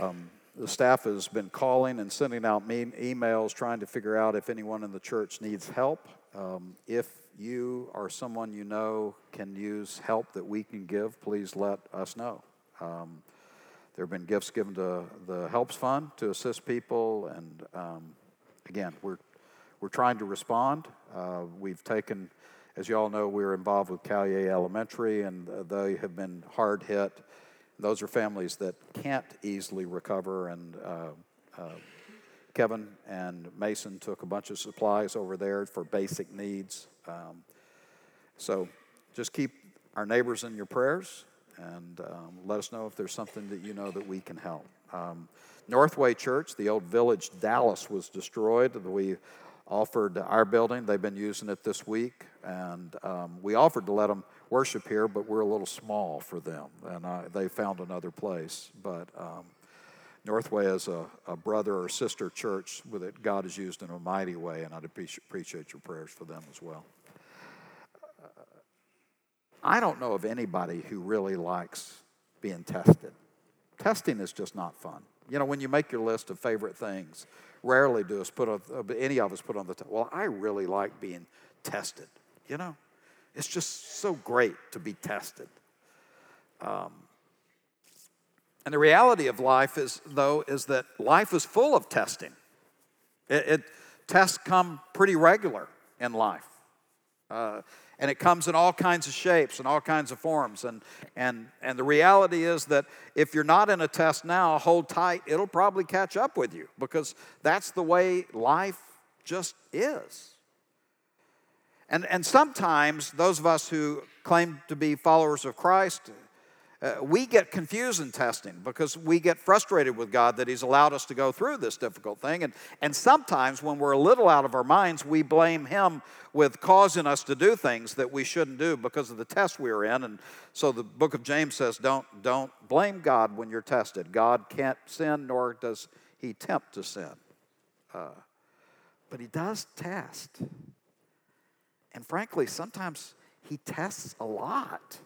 Um, the staff has been calling and sending out me- emails trying to figure out if anyone in the church needs help. Um, if you or someone you know can use help that we can give, please let us know. Um, there have been gifts given to the Helps Fund to assist people, and um, again, we're we're trying to respond. Uh, we've taken, as you all know, we are involved with Callier Elementary, and uh, they have been hard hit. Those are families that can't easily recover, and uh, uh, Kevin and Mason took a bunch of supplies over there for basic needs. Um, so just keep our neighbors in your prayers and um, let us know if there's something that you know that we can help. Um, Northway Church, the old village Dallas, was destroyed. We offered our building. They've been using it this week, and um, we offered to let them worship here, but we're a little small for them, and I, they found another place. But um, Northway is a, a, brother or sister church that God has used in a mighty way, and I'd appreciate your prayers for them as well. I don't know of anybody who really likes being tested. Testing is just not fun. You know, when you make your list of favorite things, rarely do us put on, uh, any of us put on the, t- well, I really like being tested. You know, it's just so great to be tested. Um, and the reality of life is, though, is that life is full of testing. It, it tests come pretty regular in life. Uh, and it comes in all kinds of shapes and all kinds of forms. And, and, and the reality is that if you're not in a test now, hold tight, it'll probably catch up with you because that's the way life just is. And, and sometimes those of us who claim to be followers of Christ, uh, we get confused in testing because we get frustrated with God that He's allowed us to go through this difficult thing. And, and sometimes when we're a little out of our minds, we blame Him with causing us to do things that we shouldn't do because of the test we are in. And so the book of James says, don't, don't blame God when you're tested. God can't sin, nor does He tempt to sin. Uh, but He does test. And frankly, sometimes He tests a lot.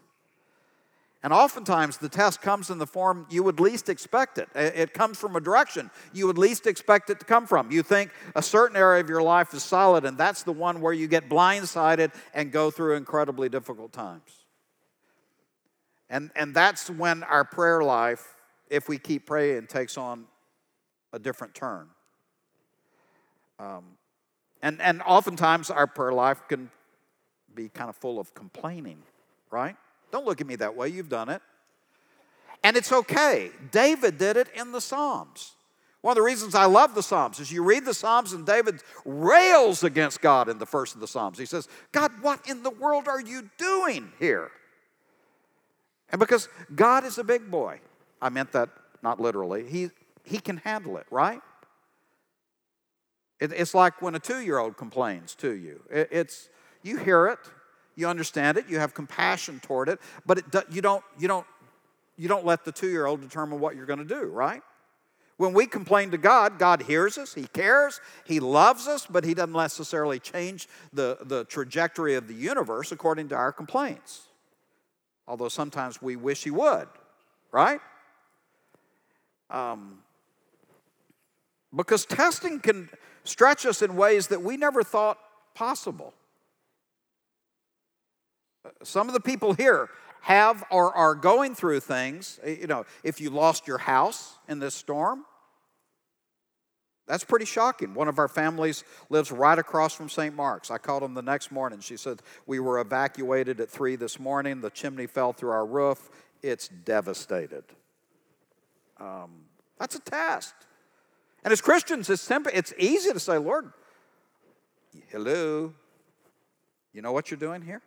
And oftentimes the test comes in the form you would least expect it. It comes from a direction you would least expect it to come from. You think a certain area of your life is solid, and that's the one where you get blindsided and go through incredibly difficult times. And, and that's when our prayer life, if we keep praying, takes on a different turn. Um, and, and oftentimes our prayer life can be kind of full of complaining, right? Don't look at me that way, you've done it. And it's okay. David did it in the Psalms. One of the reasons I love the Psalms is you read the Psalms and David rails against God in the first of the Psalms. He says, God, what in the world are you doing here? And because God is a big boy, I meant that not literally, he, he can handle it, right? It, it's like when a two year old complains to you. It, it's, you hear it, you understand it, you have compassion toward it, but it, you, don't, you, don't, you don't let the two year old determine what you're going to do, right? When we complain to God, God hears us, He cares, He loves us, but He doesn't necessarily change the, the trajectory of the universe according to our complaints. Although sometimes we wish He would, right? Um, because testing can stretch us in ways that we never thought possible. Some of the people here have or are going through things. Eh, you know, if you lost your house in this storm, that's pretty shocking. One of our families lives right across from St. Mark's. I called them the next morning. She said, We were evacuated at 3 this morning. The chimney fell through our roof. It's devastated. Um, that's a test. And as Christians, it's, simple, it's easy to say, Lord, hello, you know what you're doing here?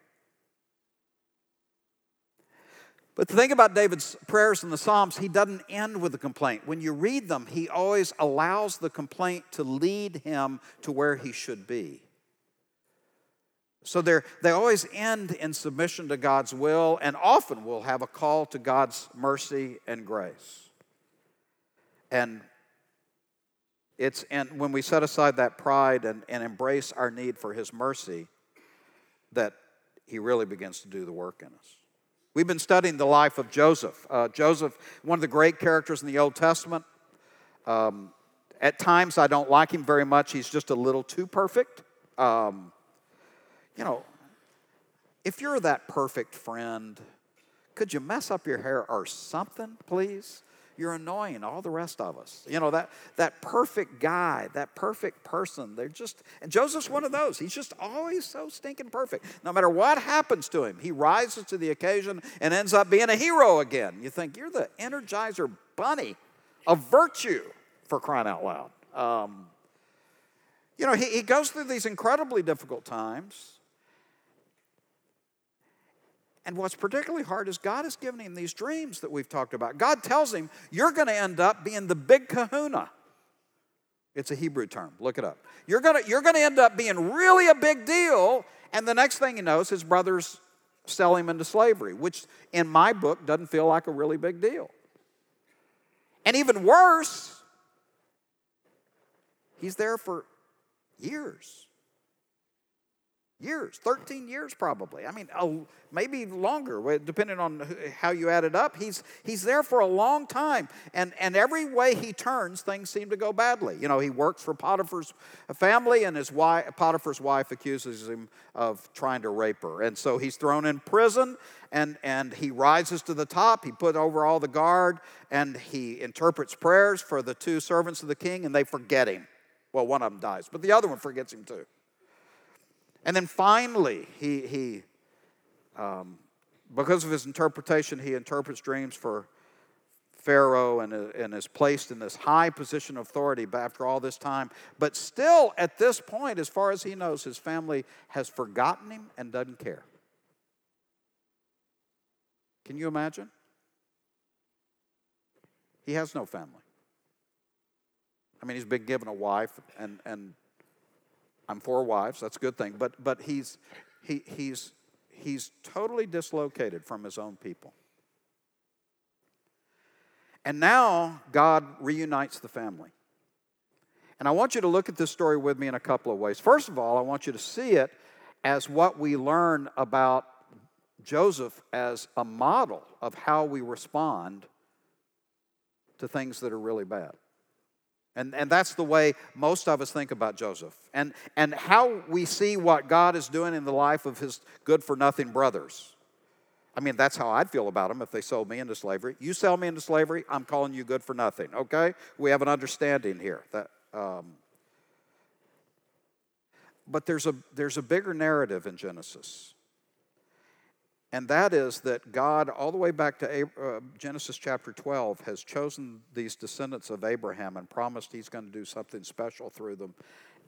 But the thing about David's prayers in the Psalms, he doesn't end with a complaint. When you read them, he always allows the complaint to lead him to where he should be. So they they always end in submission to God's will and often will have a call to God's mercy and grace. And it's and when we set aside that pride and, and embrace our need for his mercy, that he really begins to do the work in us. We've been studying the life of Joseph. Uh, Joseph, one of the great characters in the Old Testament. Um, at times, I don't like him very much. He's just a little too perfect. Um, you know, if you're that perfect friend, could you mess up your hair or something, please? You're annoying all the rest of us. You know, that, that perfect guy, that perfect person, they're just, and Joseph's one of those. He's just always so stinking perfect. No matter what happens to him, he rises to the occasion and ends up being a hero again. You think, you're the energizer bunny of virtue for crying out loud. Um, you know, he, he goes through these incredibly difficult times. And what's particularly hard is God has given him these dreams that we've talked about. God tells him, You're going to end up being the big kahuna. It's a Hebrew term, look it up. You're going you're to end up being really a big deal. And the next thing he knows, his brothers sell him into slavery, which in my book doesn't feel like a really big deal. And even worse, he's there for years years 13 years probably. I mean maybe longer depending on how you add it up. He's he's there for a long time and and every way he turns things seem to go badly. You know he works for potiphar's family and his wife potiphar's wife accuses him of trying to rape her. And so he's thrown in prison and and he rises to the top. He put over all the guard and he interprets prayers for the two servants of the king and they forget him. Well one of them dies but the other one forgets him too and then finally, he, he um, because of his interpretation, he interprets dreams for Pharaoh and, and is placed in this high position of authority after all this time. But still, at this point, as far as he knows, his family has forgotten him and doesn't care. Can you imagine? He has no family. I mean, he's been given a wife and, and I'm four wives, that's a good thing. But, but he's, he, he's, he's totally dislocated from his own people. And now God reunites the family. And I want you to look at this story with me in a couple of ways. First of all, I want you to see it as what we learn about Joseph as a model of how we respond to things that are really bad. And, and that's the way most of us think about Joseph. And, and how we see what God is doing in the life of his good for nothing brothers. I mean, that's how I'd feel about them if they sold me into slavery. You sell me into slavery, I'm calling you good for nothing, okay? We have an understanding here. That, um, but there's a, there's a bigger narrative in Genesis. And that is that God, all the way back to uh, Genesis chapter 12, has chosen these descendants of Abraham and promised he's going to do something special through them.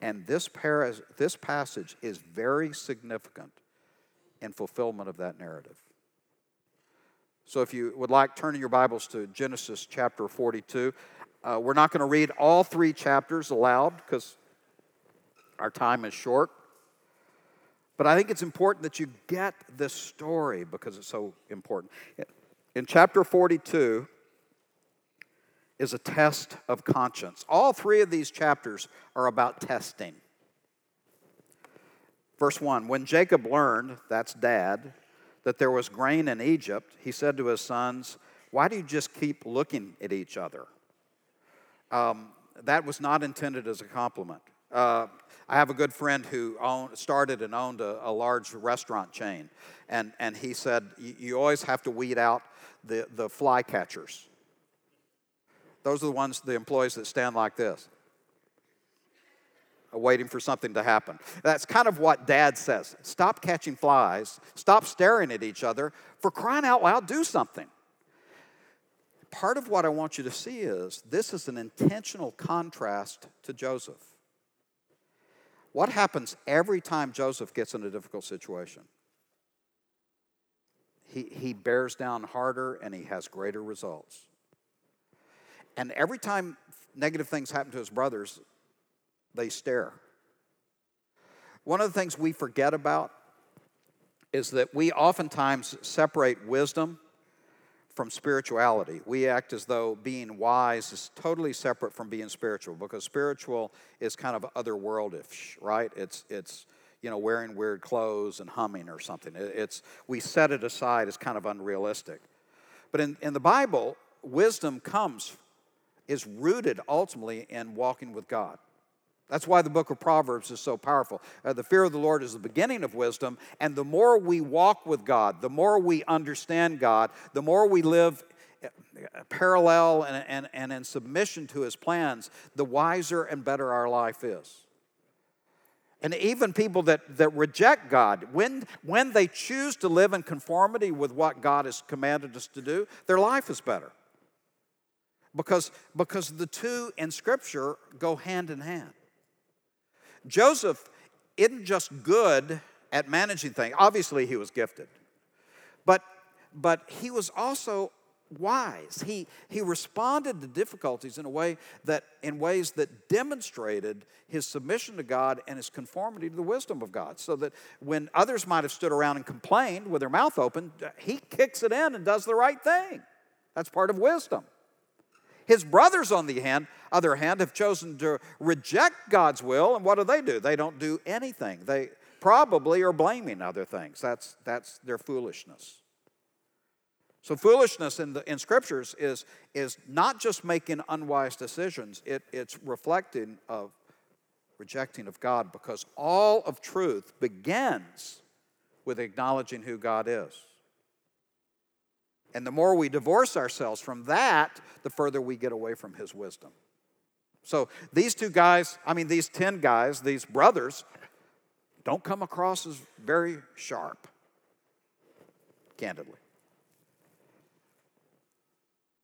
And this, par- this passage is very significant in fulfillment of that narrative. So if you would like, turning your Bibles to Genesis chapter 42. Uh, we're not going to read all three chapters aloud because our time is short. But I think it's important that you get this story because it's so important. In chapter 42 is a test of conscience. All three of these chapters are about testing. Verse 1 When Jacob learned, that's dad, that there was grain in Egypt, he said to his sons, Why do you just keep looking at each other? Um, that was not intended as a compliment. Uh, I have a good friend who owned, started and owned a, a, large restaurant chain, and, and he said, You always have to weed out the, the fly catchers. Those are the ones, the employees that stand like this, waiting for something to happen. That's kind of what dad says. Stop catching flies, stop staring at each other. For crying out loud, do something. Part of what I want you to see is this is an intentional contrast to Joseph. What happens every time Joseph gets in a difficult situation? He, he bears down harder and he has greater results. And every time negative things happen to his brothers, they stare. One of the things we forget about is that we oftentimes separate wisdom from spirituality. We act as though being wise is totally separate from being spiritual because spiritual is kind of otherworldish, right? It's it's you know wearing weird clothes and humming or something. It's we set it aside as kind of unrealistic. But in, in the Bible, wisdom comes is rooted ultimately in walking with God. That's why the book of Proverbs is so powerful. Uh, the fear of the Lord is the beginning of wisdom, and the more we walk with God, the more we understand God, the more we live uh, parallel and, and, and in submission to His plans, the wiser and better our life is. And even people that, that reject God, when, when they choose to live in conformity with what God has commanded us to do, their life is better. Because, because the two in Scripture go hand in hand. Joseph isn't just good at managing things. Obviously, he was gifted. But, but he was also wise. He, he responded to difficulties in a way that in ways that demonstrated his submission to God and his conformity to the wisdom of God. So that when others might have stood around and complained with their mouth open, he kicks it in and does the right thing. That's part of wisdom. His brothers, on the hand, other hand, have chosen to reject God's will, and what do they do? They don't do anything. They probably are blaming other things. That's, that's their foolishness. So, foolishness in, the, in scriptures is, is not just making unwise decisions, it, it's reflecting of rejecting of God because all of truth begins with acknowledging who God is. And the more we divorce ourselves from that, the further we get away from his wisdom. So these two guys, I mean, these 10 guys, these brothers, don't come across as very sharp, candidly.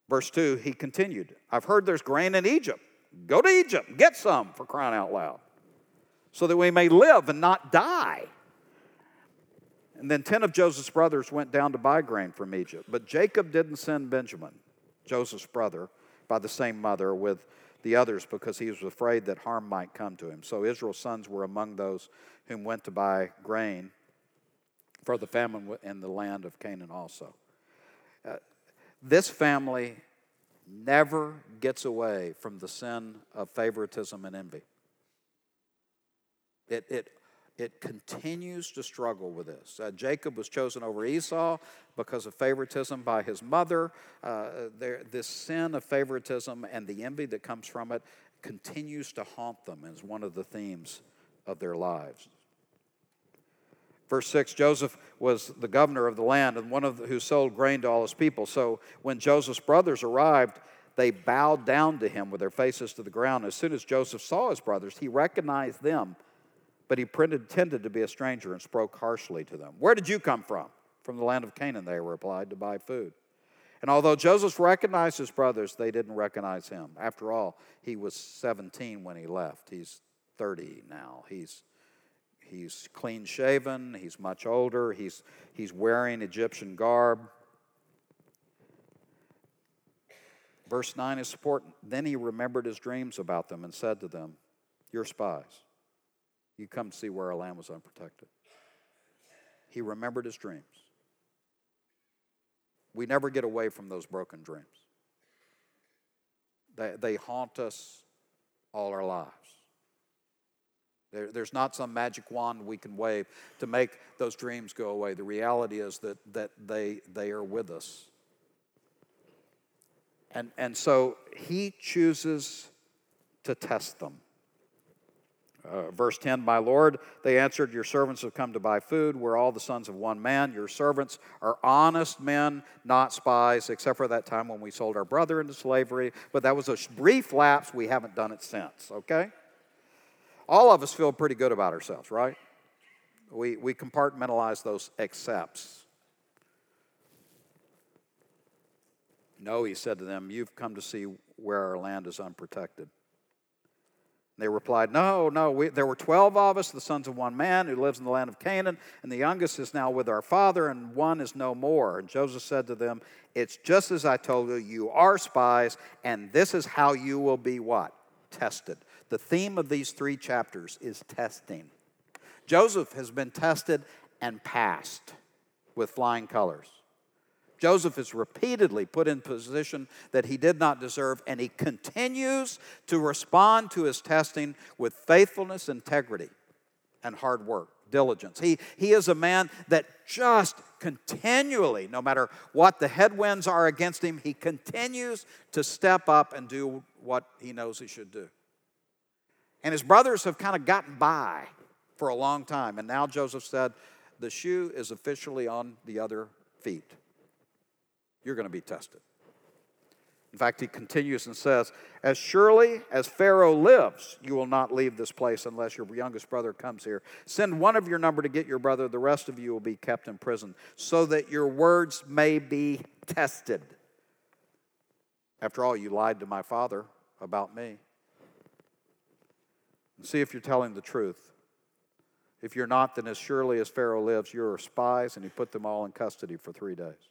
Verse 2, he continued, I've heard there's grain in Egypt. Go to Egypt, get some for crying out loud, so that we may live and not die. And then 10 of Joseph's brothers went down to buy grain from Egypt. But Jacob didn't send Benjamin, Joseph's brother, by the same mother, with the others because he was afraid that harm might come to him. So Israel's sons were among those whom went to buy grain for the famine in the land of Canaan also. Uh, this family never gets away from the sin of favoritism and envy. It, it it continues to struggle with this. Uh, Jacob was chosen over Esau because of favoritism by his mother. Uh, there, this sin of favoritism and the envy that comes from it continues to haunt them as one of the themes of their lives. Verse 6 Joseph was the governor of the land and one of the, who sold grain to all his people. So when Joseph's brothers arrived, they bowed down to him with their faces to the ground. As soon as Joseph saw his brothers, he recognized them but he pretended to be a stranger and spoke harshly to them. Where did you come from? From the land of Canaan, they replied, to buy food. And although Joseph recognized his brothers, they didn't recognize him. After all, he was 17 when he left. He's 30 now. He's, he's clean shaven, he's much older, he's, he's wearing Egyptian garb. Verse 9 is important. Then he remembered his dreams about them and said to them, You're spies. You come to see where our land was unprotected. He remembered his dreams. We never get away from those broken dreams. They, they haunt us all our lives. There, there's not some magic wand we can wave to make those dreams go away. The reality is that, that they, they are with us. And, and so he chooses to test them. Uh, verse 10 My Lord, they answered, Your servants have come to buy food. We're all the sons of one man. Your servants are honest men, not spies, except for that time when we sold our brother into slavery. But that was a brief lapse. We haven't done it since, okay? All of us feel pretty good about ourselves, right? We, we compartmentalize those accepts. No, he said to them, You've come to see where our land is unprotected. They replied, No, no, we, there were 12 of us, the sons of one man who lives in the land of Canaan, and the youngest is now with our father, and one is no more. And Joseph said to them, It's just as I told you, you are spies, and this is how you will be what? Tested. The theme of these three chapters is testing. Joseph has been tested and passed with flying colors. Joseph is repeatedly put in position that he did not deserve, and he continues to respond to his testing with faithfulness, integrity, and hard work. diligence. He, he is a man that just continually, no matter what the headwinds are against him, he continues to step up and do what he knows he should do. And his brothers have kind of gotten by for a long time. And now Joseph said, The shoe is officially on the other feet. You're going to be tested. In fact, he continues and says, As surely as Pharaoh lives, you will not leave this place unless your youngest brother comes here. Send one of your number to get your brother, the rest of you will be kept in prison, so that your words may be tested. After all, you lied to my father about me. And see if you're telling the truth. If you're not, then as surely as Pharaoh lives, you are spies, and he put them all in custody for three days.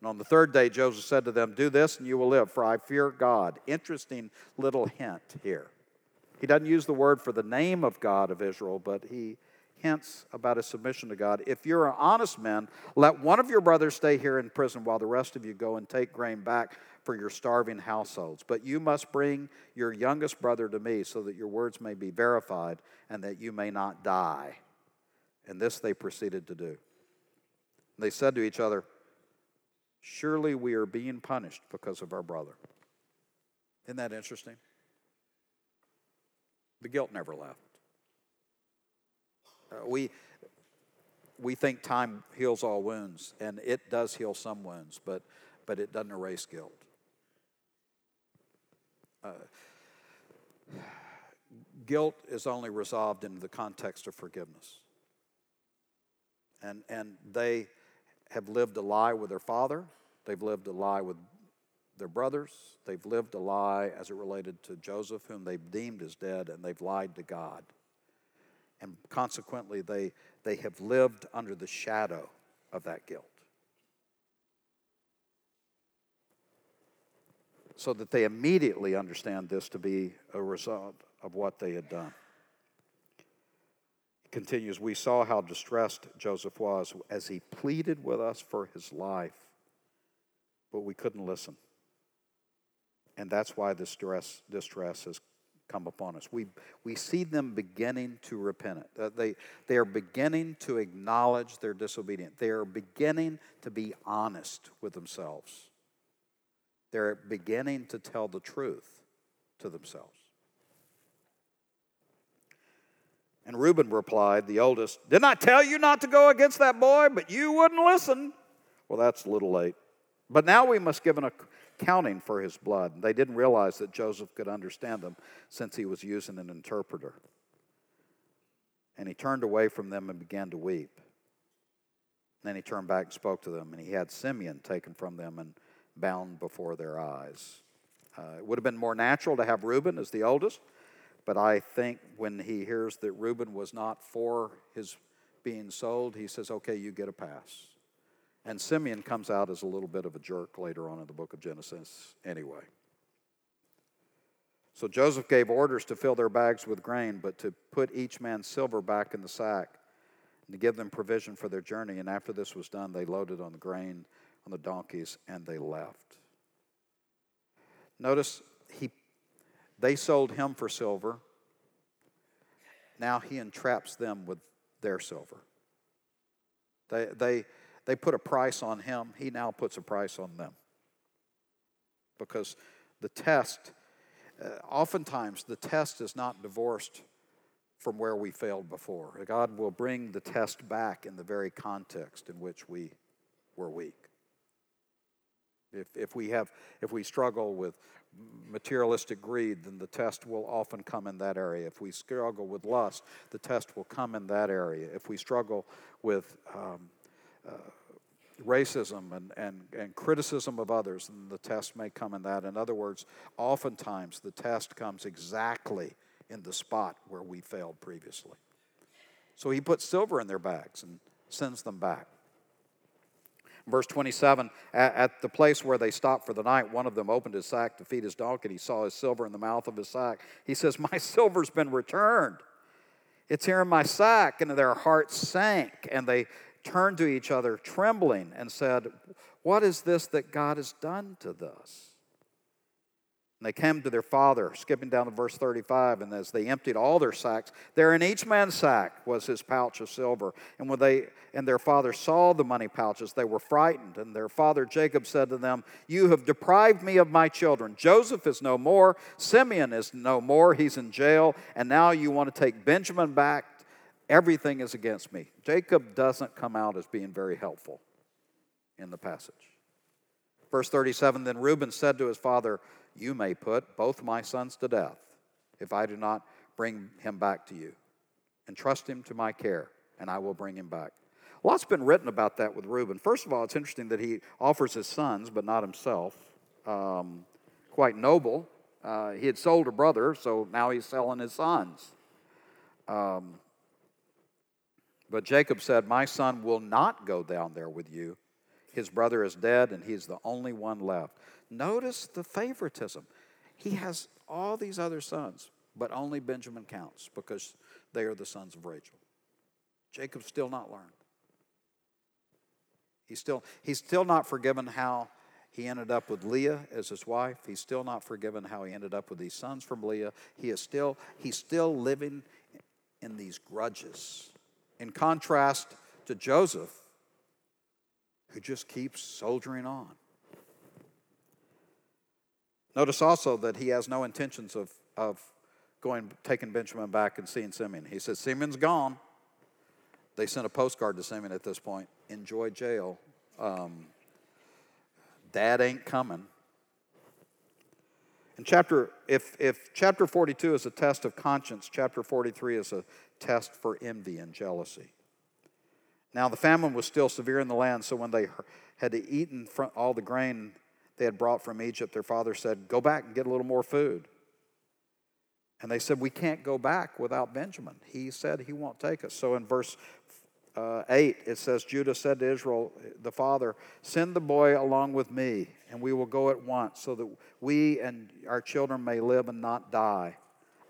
And on the third day, Joseph said to them, Do this and you will live, for I fear God. Interesting little hint here. He doesn't use the word for the name of God of Israel, but he hints about his submission to God. If you're an honest man, let one of your brothers stay here in prison while the rest of you go and take grain back for your starving households. But you must bring your youngest brother to me so that your words may be verified and that you may not die. And this they proceeded to do. They said to each other, Surely we are being punished because of our brother. Isn't that interesting? The guilt never left. Uh, we, we think time heals all wounds, and it does heal some wounds, but, but it doesn't erase guilt. Uh, guilt is only resolved in the context of forgiveness. And, and they have lived a lie with their father, they've lived a lie with their brothers, they've lived a lie as it related to Joseph, whom they've deemed as dead, and they've lied to God. And consequently, they, they have lived under the shadow of that guilt. So that they immediately understand this to be a result of what they had done continues, we saw how distressed Joseph was as he pleaded with us for his life, but we couldn't listen. And that's why this distress, has come upon us. We, we see them beginning to repent. Uh, they, they are beginning to acknowledge their disobedience. They are beginning to be honest with themselves. They're beginning to tell the truth to themselves. And Reuben replied, the oldest, Didn't I tell you not to go against that boy, but you wouldn't listen? Well, that's a little late. But now we must give an accounting for his blood. They didn't realize that Joseph could understand them since he was using an interpreter. And he turned away from them and began to weep. Then he turned back and spoke to them, and he had Simeon taken from them and bound before their eyes. Uh, it would have been more natural to have Reuben as the oldest but I think when he hears that Reuben was not for his being sold, he says, okay, you get a pass. And Simeon comes out as a little bit of a jerk later on in the book of Genesis, anyway. So Joseph gave orders to fill their bags with grain, but to put each man's silver back in the sack, and to give them provision for their journey. And after this was done, they loaded on the grain on the donkeys and they left. Notice he they sold him for silver. Now he entraps them with their silver. They, they, they put a price on him. He now puts a price on them. Because the test, uh, oftentimes, the test is not divorced from where we failed before. God will bring the test back in the very context in which we were weak. If, if, we have, if we struggle with materialistic greed, then the test will often come in that area. If we struggle with lust, the test will come in that area. If we struggle with um, uh, racism and, and, and criticism of others, then the test may come in that. In other words, oftentimes the test comes exactly in the spot where we failed previously. So he puts silver in their bags and sends them back. Verse 27 at, at, the place where they stopped for the night, one of them opened his sack to feed his donkey. He saw his silver in the mouth of his sack. He says, My silver's been returned. It's here in my sack. And their hearts sank, and they turned to each other, trembling, and said, What is this that God has done to us? And they came to their father, skipping down to verse 35, and as they emptied all their sacks, there in each man's sack was his pouch of silver. And when they and their father saw the money pouches, they were frightened. And their father Jacob said to them, You have deprived me of my children. Joseph is no more, Simeon is no more, he's in jail, and now you want to take Benjamin back. Everything is against me. Jacob doesn't come out as being very helpful in the passage. Verse 37 Then Reuben said to his father, You may put both my sons to death if I do not bring him back to you. Entrust him to my care, and I will bring him back. A lot's been written about that with Reuben. First of all, it's interesting that he offers his sons, but not himself. Um, quite noble. Uh, he had sold a brother, so now he's selling his sons. Um, but Jacob said, My son will not go down there with you his brother is dead, and he's the only one left. Notice the favoritism. He has all these other sons, but only Benjamin counts because they are the sons of Rachel. Jacob's still not learned. He's still, he's still not forgiven how he ended up with Leah as his wife. He's still not forgiven how he ended up with these sons from Leah. He is still, he's still living in these grudges. In contrast to Joseph, who just keeps soldiering on. Notice also that he has no intentions of, of going, taking Benjamin back and seeing Simeon. He says, Simeon's gone. They sent a postcard to Simeon at this point enjoy jail. Um, Dad ain't coming. And chapter, if, if chapter 42 is a test of conscience, chapter 43 is a test for envy and jealousy. Now the famine was still severe in the land, so when they had to eaten all the grain they had brought from Egypt, their father said, Go back and get a little more food. And they said, We can't go back without Benjamin. He said he won't take us. So in verse uh, 8, it says, Judah said to Israel, the father, Send the boy along with me, and we will go at once, so that we and our children may live and not die.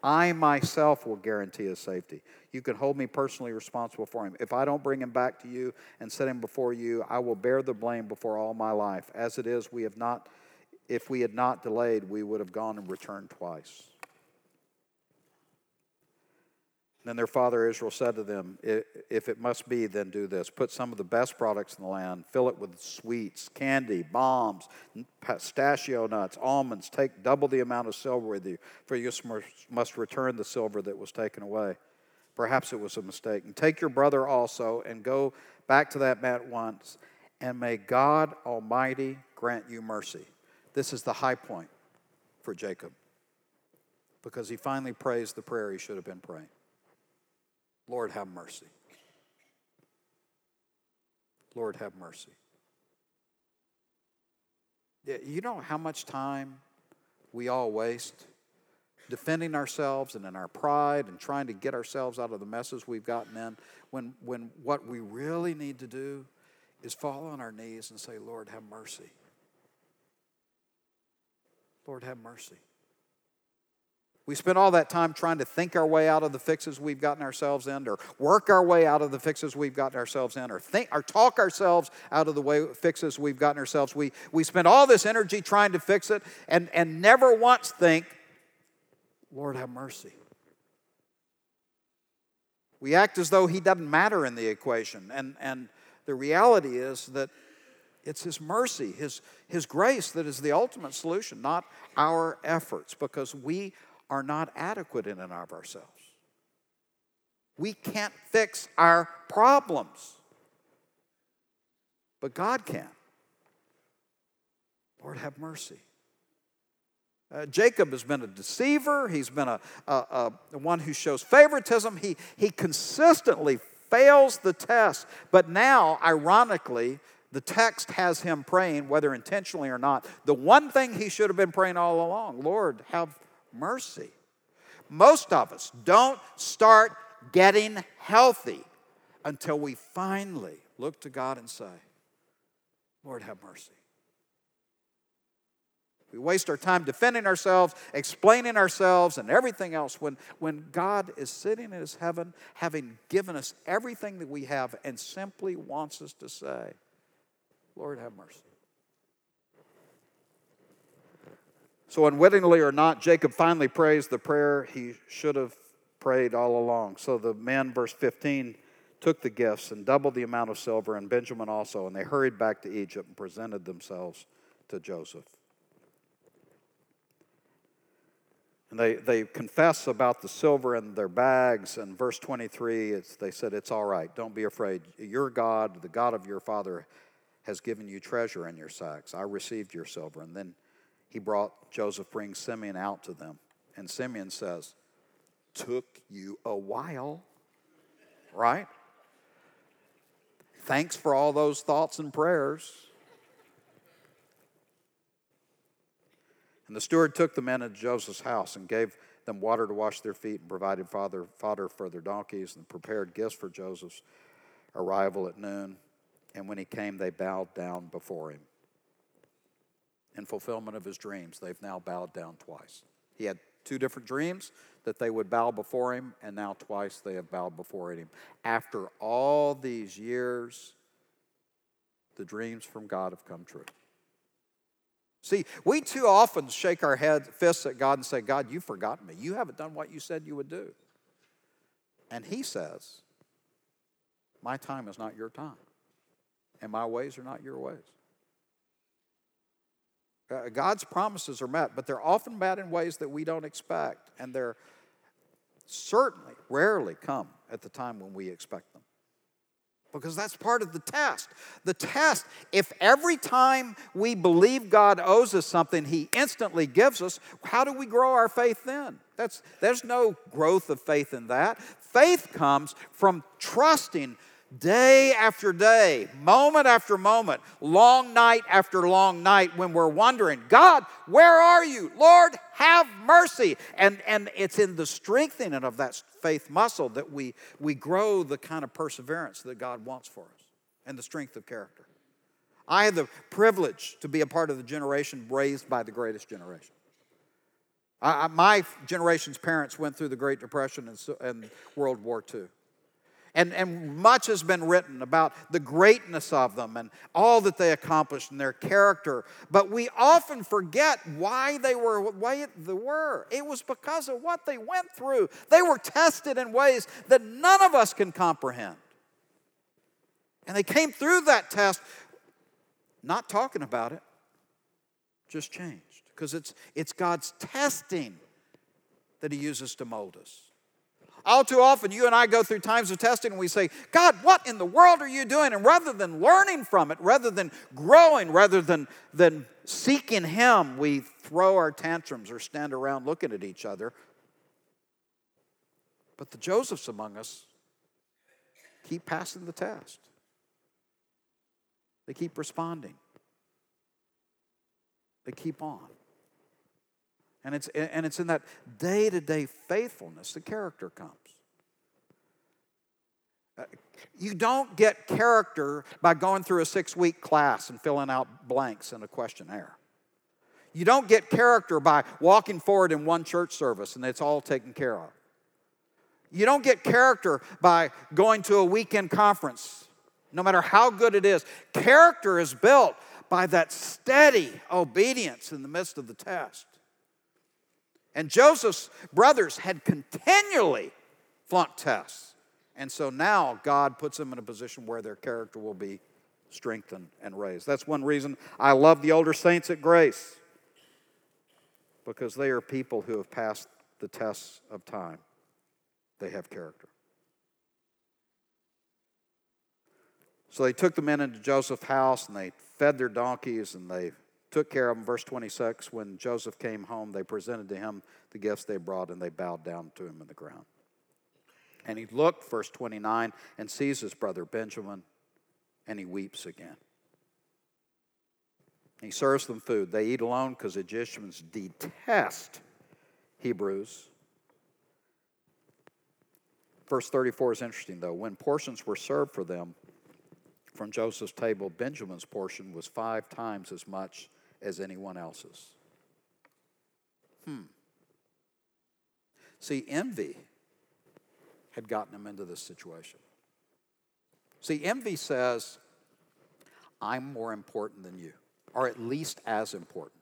I myself will guarantee his safety. You can hold me personally responsible for him. If I don't bring him back to you and set him before you, I will bear the blame before all my life. As it is, we have not, if we had not delayed, we would have gone and returned twice. Then their father Israel said to them, If it must be, then do this. Put some of the best products in the land, fill it with sweets, candy, bombs, pistachio nuts, almonds. Take double the amount of silver with you, for you must return the silver that was taken away. Perhaps it was a mistake. And take your brother also and go back to that man once, and may God Almighty grant you mercy. This is the high point for Jacob because he finally prays the prayer he should have been praying. Lord, have mercy. Lord, have mercy. You know how much time we all waste defending ourselves and in our pride and trying to get ourselves out of the messes we've gotten in when, when what we really need to do is fall on our knees and say, Lord, have mercy. Lord, have mercy. We spend all that time trying to think our way out of the fixes we've gotten ourselves in, or work our way out of the fixes we've gotten ourselves in, or think or talk ourselves out of the way fixes we've gotten ourselves. We, we spend all this energy trying to fix it and, and never once think, Lord, have mercy. We act as though He doesn't matter in the equation. And, and the reality is that it's His mercy, His, His grace that is the ultimate solution, not our efforts, because we are not adequate in and of ourselves. We can't fix our problems, but God can. Lord, have mercy. Uh, Jacob has been a deceiver. He's been a, a, a, one who shows favoritism. He, he consistently fails the test. But now, ironically, the text has him praying, whether intentionally or not, the one thing he should have been praying all along Lord, have mercy. Most of us don't start getting healthy until we finally look to God and say, Lord, have mercy. We waste our time defending ourselves, explaining ourselves, and everything else when, when God is sitting in His heaven, having given us everything that we have, and simply wants us to say, Lord, have mercy. So, unwittingly or not, Jacob finally prays the prayer he should have prayed all along. So the men, verse 15, took the gifts and doubled the amount of silver, and Benjamin also, and they hurried back to Egypt and presented themselves to Joseph. And they, they confess about the silver in their bags. And verse 23, it's they said, It's all right. Don't be afraid. Your God, the God of your father, has given you treasure in your sacks. I received your silver. And then he brought Joseph, brings Simeon out to them. And Simeon says, Took you a while, right? Thanks for all those thoughts and prayers. And the steward took the men into Joseph's house and gave them water to wash their feet and provided father, fodder for their donkeys and prepared gifts for Joseph's arrival at noon. And when he came, they bowed down before him. In fulfillment of his dreams, they've now bowed down twice. He had two different dreams that they would bow before him, and now twice they have bowed before him. After all these years, the dreams from God have come true. See, we too often shake our fists at God and say, God, you've forgotten me. You haven't done what you said you would do. And He says, My time is not your time, and my ways are not your ways. Uh, God's promises are met, but they're often met in ways that we don't expect, and they're certainly rarely come at the time when we expect them because that's part of the test. The test, if every time we believe God owes us something, He instantly gives us, how do we grow our faith then? That's, there's no growth of faith in that. Faith comes from trusting day after day, moment after moment, long night after long night, when we're wondering, God, where are you? Lord, have mercy. And, and it's in the strengthening of that faith muscle that we, we grow the kind of perseverance that God wants for us and the strength of character. I had the privilege to be a part of the generation raised by the greatest generation. I, my generation's parents went through the Great Depression and, and World War II. And, and much has been written about the greatness of them and all that they accomplished and their character. But we often forget why they were the way they were. It was because of what they went through. They were tested in ways that none of us can comprehend. And they came through that test not talking about it, just changed. Because it's, it's God's testing that He uses to mold us. All too often, you and I go through times of testing and we say, God, what in the world are you doing? And rather than learning from it, rather than growing, rather than, than seeking Him, we throw our tantrums or stand around looking at each other. But the Josephs among us keep passing the test, they keep responding, they keep on. And it's, and it's in that day to day faithfulness the character comes. Uh, you don't get character by going through a six week class and filling out blanks in a questionnaire. You don't get character by walking forward in one church service and it's all taken care of. You don't get character by going to a weekend conference, no matter how good it is. Character is built by that steady obedience in the midst of the test. And Joseph's brothers had continually flunked tests. And so now God puts them in a position where their character will be strengthened and raised. That's one reason I love the older saints at Grace, because they are people who have passed the tests of time. They have character. So they took the men into Joseph's house and they fed their donkeys and they took care of him. Verse 26 when Joseph came home, they presented to him the gifts they brought and they bowed down to him in the ground. And he looked, verse 29, and sees his brother Benjamin, and he weeps again. He serves them food. They eat alone because Egyptians detest Hebrews. Verse 34 is interesting, though. When portions were served for them from Joseph's table, Benjamin's portion was five times as much as anyone else's. Hmm. See, envy had gotten him into this situation. See, envy says, I'm more important than you, or at least as important.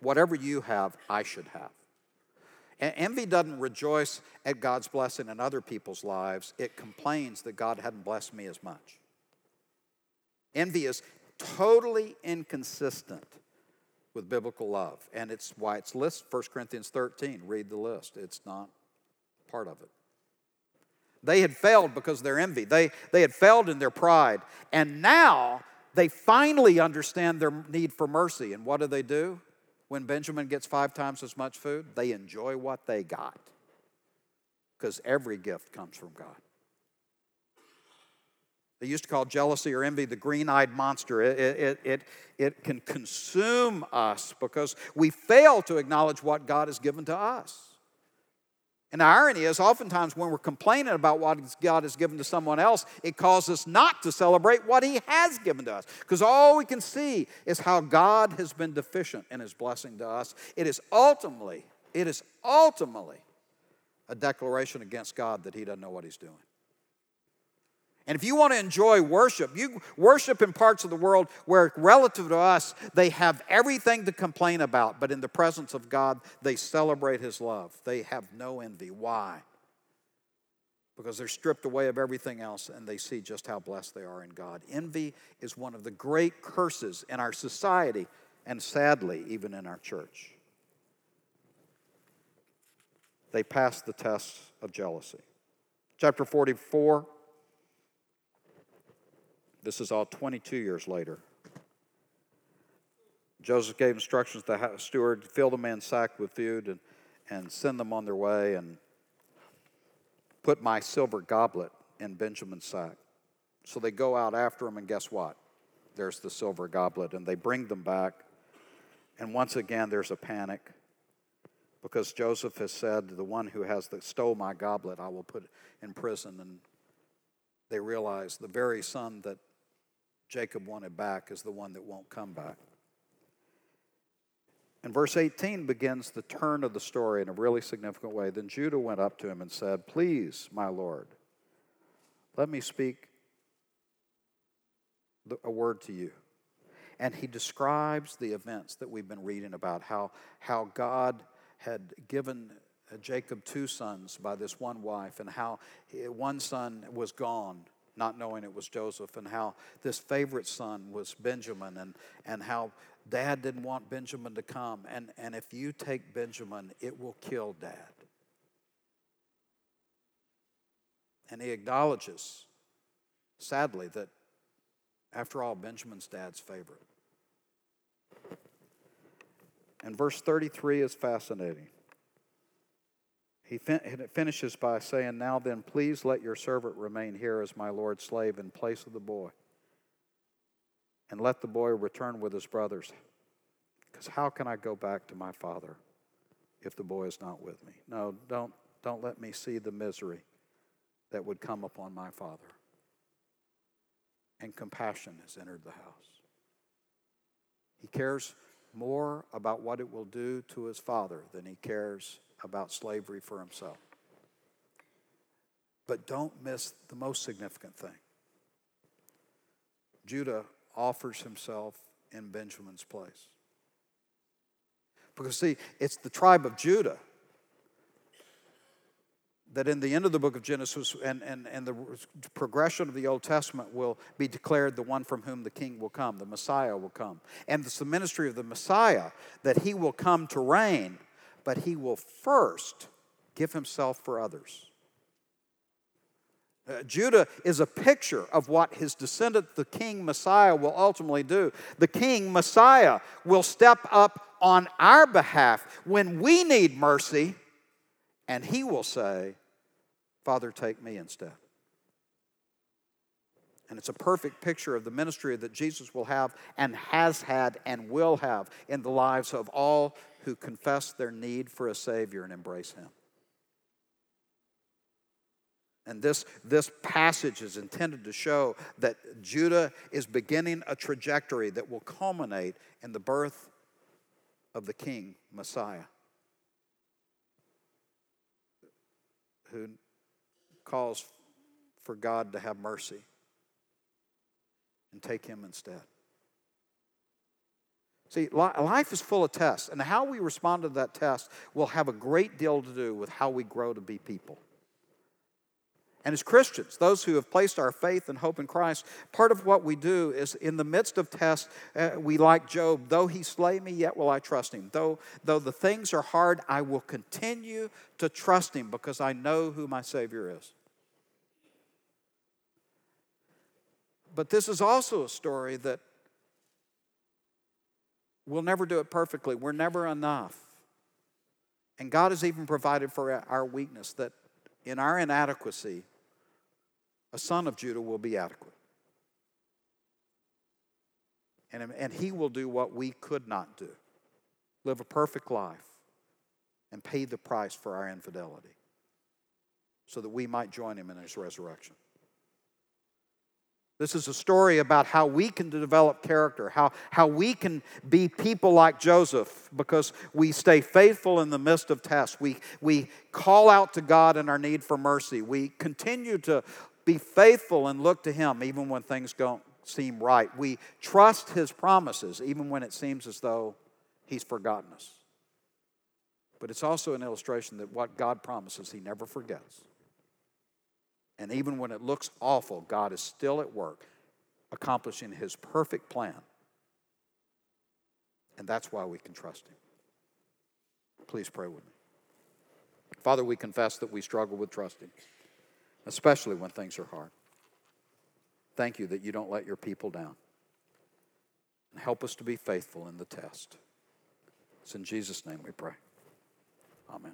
Whatever you have, I should have. And envy doesn't rejoice at God's blessing in other people's lives, it complains that God hadn't blessed me as much. Envy is totally inconsistent with biblical love, and it's why it's listed 1 Corinthians 13. Read the list, it's not part of it. They had failed because of their envy. They, they had failed in their pride. And now they finally understand their need for mercy. And what do they do? When Benjamin gets five times as much food, they enjoy what they got. Because every gift comes from God. They used to call jealousy or envy the green eyed monster. It, it, it, it can consume us because we fail to acknowledge what God has given to us. And the irony is, oftentimes when we're complaining about what God has given to someone else, it causes us not to celebrate what He has given to us. Because all we can see is how God has been deficient in His blessing to us. It is ultimately, it is ultimately a declaration against God that He doesn't know what He's doing. And if you want to enjoy worship, you worship in parts of the world where, relative to us, they have everything to complain about, but in the presence of God, they celebrate His love. They have no envy. Why? Because they're stripped away of everything else and they see just how blessed they are in God. Envy is one of the great curses in our society and sadly, even in our church. They pass the test of jealousy. Chapter 44 this is all 22 years later. Joseph gave instructions to the steward fill the man's sack with food and, and send them on their way and put my silver goblet in Benjamin's sack. So they go out after him, and guess what? There's the silver goblet, and they bring them back. And once again, there's a panic because Joseph has said, The one who has the, stole my goblet, I will put in prison. And they realize the very son that Jacob wanted back is the one that won't come back. And verse 18 begins the turn of the story in a really significant way. Then Judah went up to him and said, Please, my Lord, let me speak a word to you. And he describes the events that we've been reading about how, how God had given Jacob two sons by this one wife, and how one son was gone not knowing it was Joseph, and how this favorite son was Benjamin, and, and how dad didn't want Benjamin to come. And, and if you take Benjamin, it will kill dad. And he acknowledges, sadly, that after all, Benjamin's dad's favorite. And verse 33 is fascinating. He fin- finishes by saying, Now then, please let your servant remain here as my Lord's slave in place of the boy. And let the boy return with his brothers. Because how can I go back to my father if the boy is not with me? No, don't, don't let me see the misery that would come upon my father. And compassion has entered the house. He cares more about what it will do to his father than he cares about slavery for himself. But don't miss the most significant thing. Judah offers himself in Benjamin's place. Because, see, it's the tribe of Judah that in the end of the book of Genesis and, and, and the progression of the Old Testament will be declared the one from whom the king will come, the Messiah will come. And it's the ministry of the Messiah that he will come to reign but he will first give himself for others. Uh, Judah is a picture of what his descendant, the king Messiah, will ultimately do. The king Messiah will step up on our behalf when we need mercy, and he will say, Father, take me instead. And it's a perfect picture of the ministry that Jesus will have and has had and will have in the lives of all who confess their need for a Savior and embrace Him. And this, this passage is intended to show that Judah is beginning a trajectory that will culminate in the birth of the King, Messiah, who calls for God to have mercy and take him instead. See, life is full of tests, and how we respond to that test will have a great deal to do with how we grow to be people. And as Christians, those who have placed our faith and hope in Christ, part of what we do is in the midst of tests, uh, we like Job, though he slay me, yet will I trust him. Though, though the things are hard, I will continue to trust him because I know who my Savior is. But this is also a story that we'll never do it perfectly. We're never enough. And God has even provided for our weakness that in our inadequacy, a son of Judah will be adequate. And, and he will do what we could not do live a perfect life and pay the price for our infidelity so that we might join him in his resurrection. This is a story about how we can develop character, how, how we can be people like Joseph because we stay faithful in the midst of tests. We, we call out to God in our need for mercy. We continue to be faithful and look to Him even when things don't seem right. We trust His promises even when it seems as though He's forgotten us. But it's also an illustration that what God promises, He never forgets. And even when it looks awful, God is still at work accomplishing His perfect plan. And that's why we can trust Him. Please pray with me. Father, we confess that we struggle with trusting especially when things are hard. Thank you that you don't let your people down. And help us to be faithful in the test. It's in Jesus' name we pray. Amen.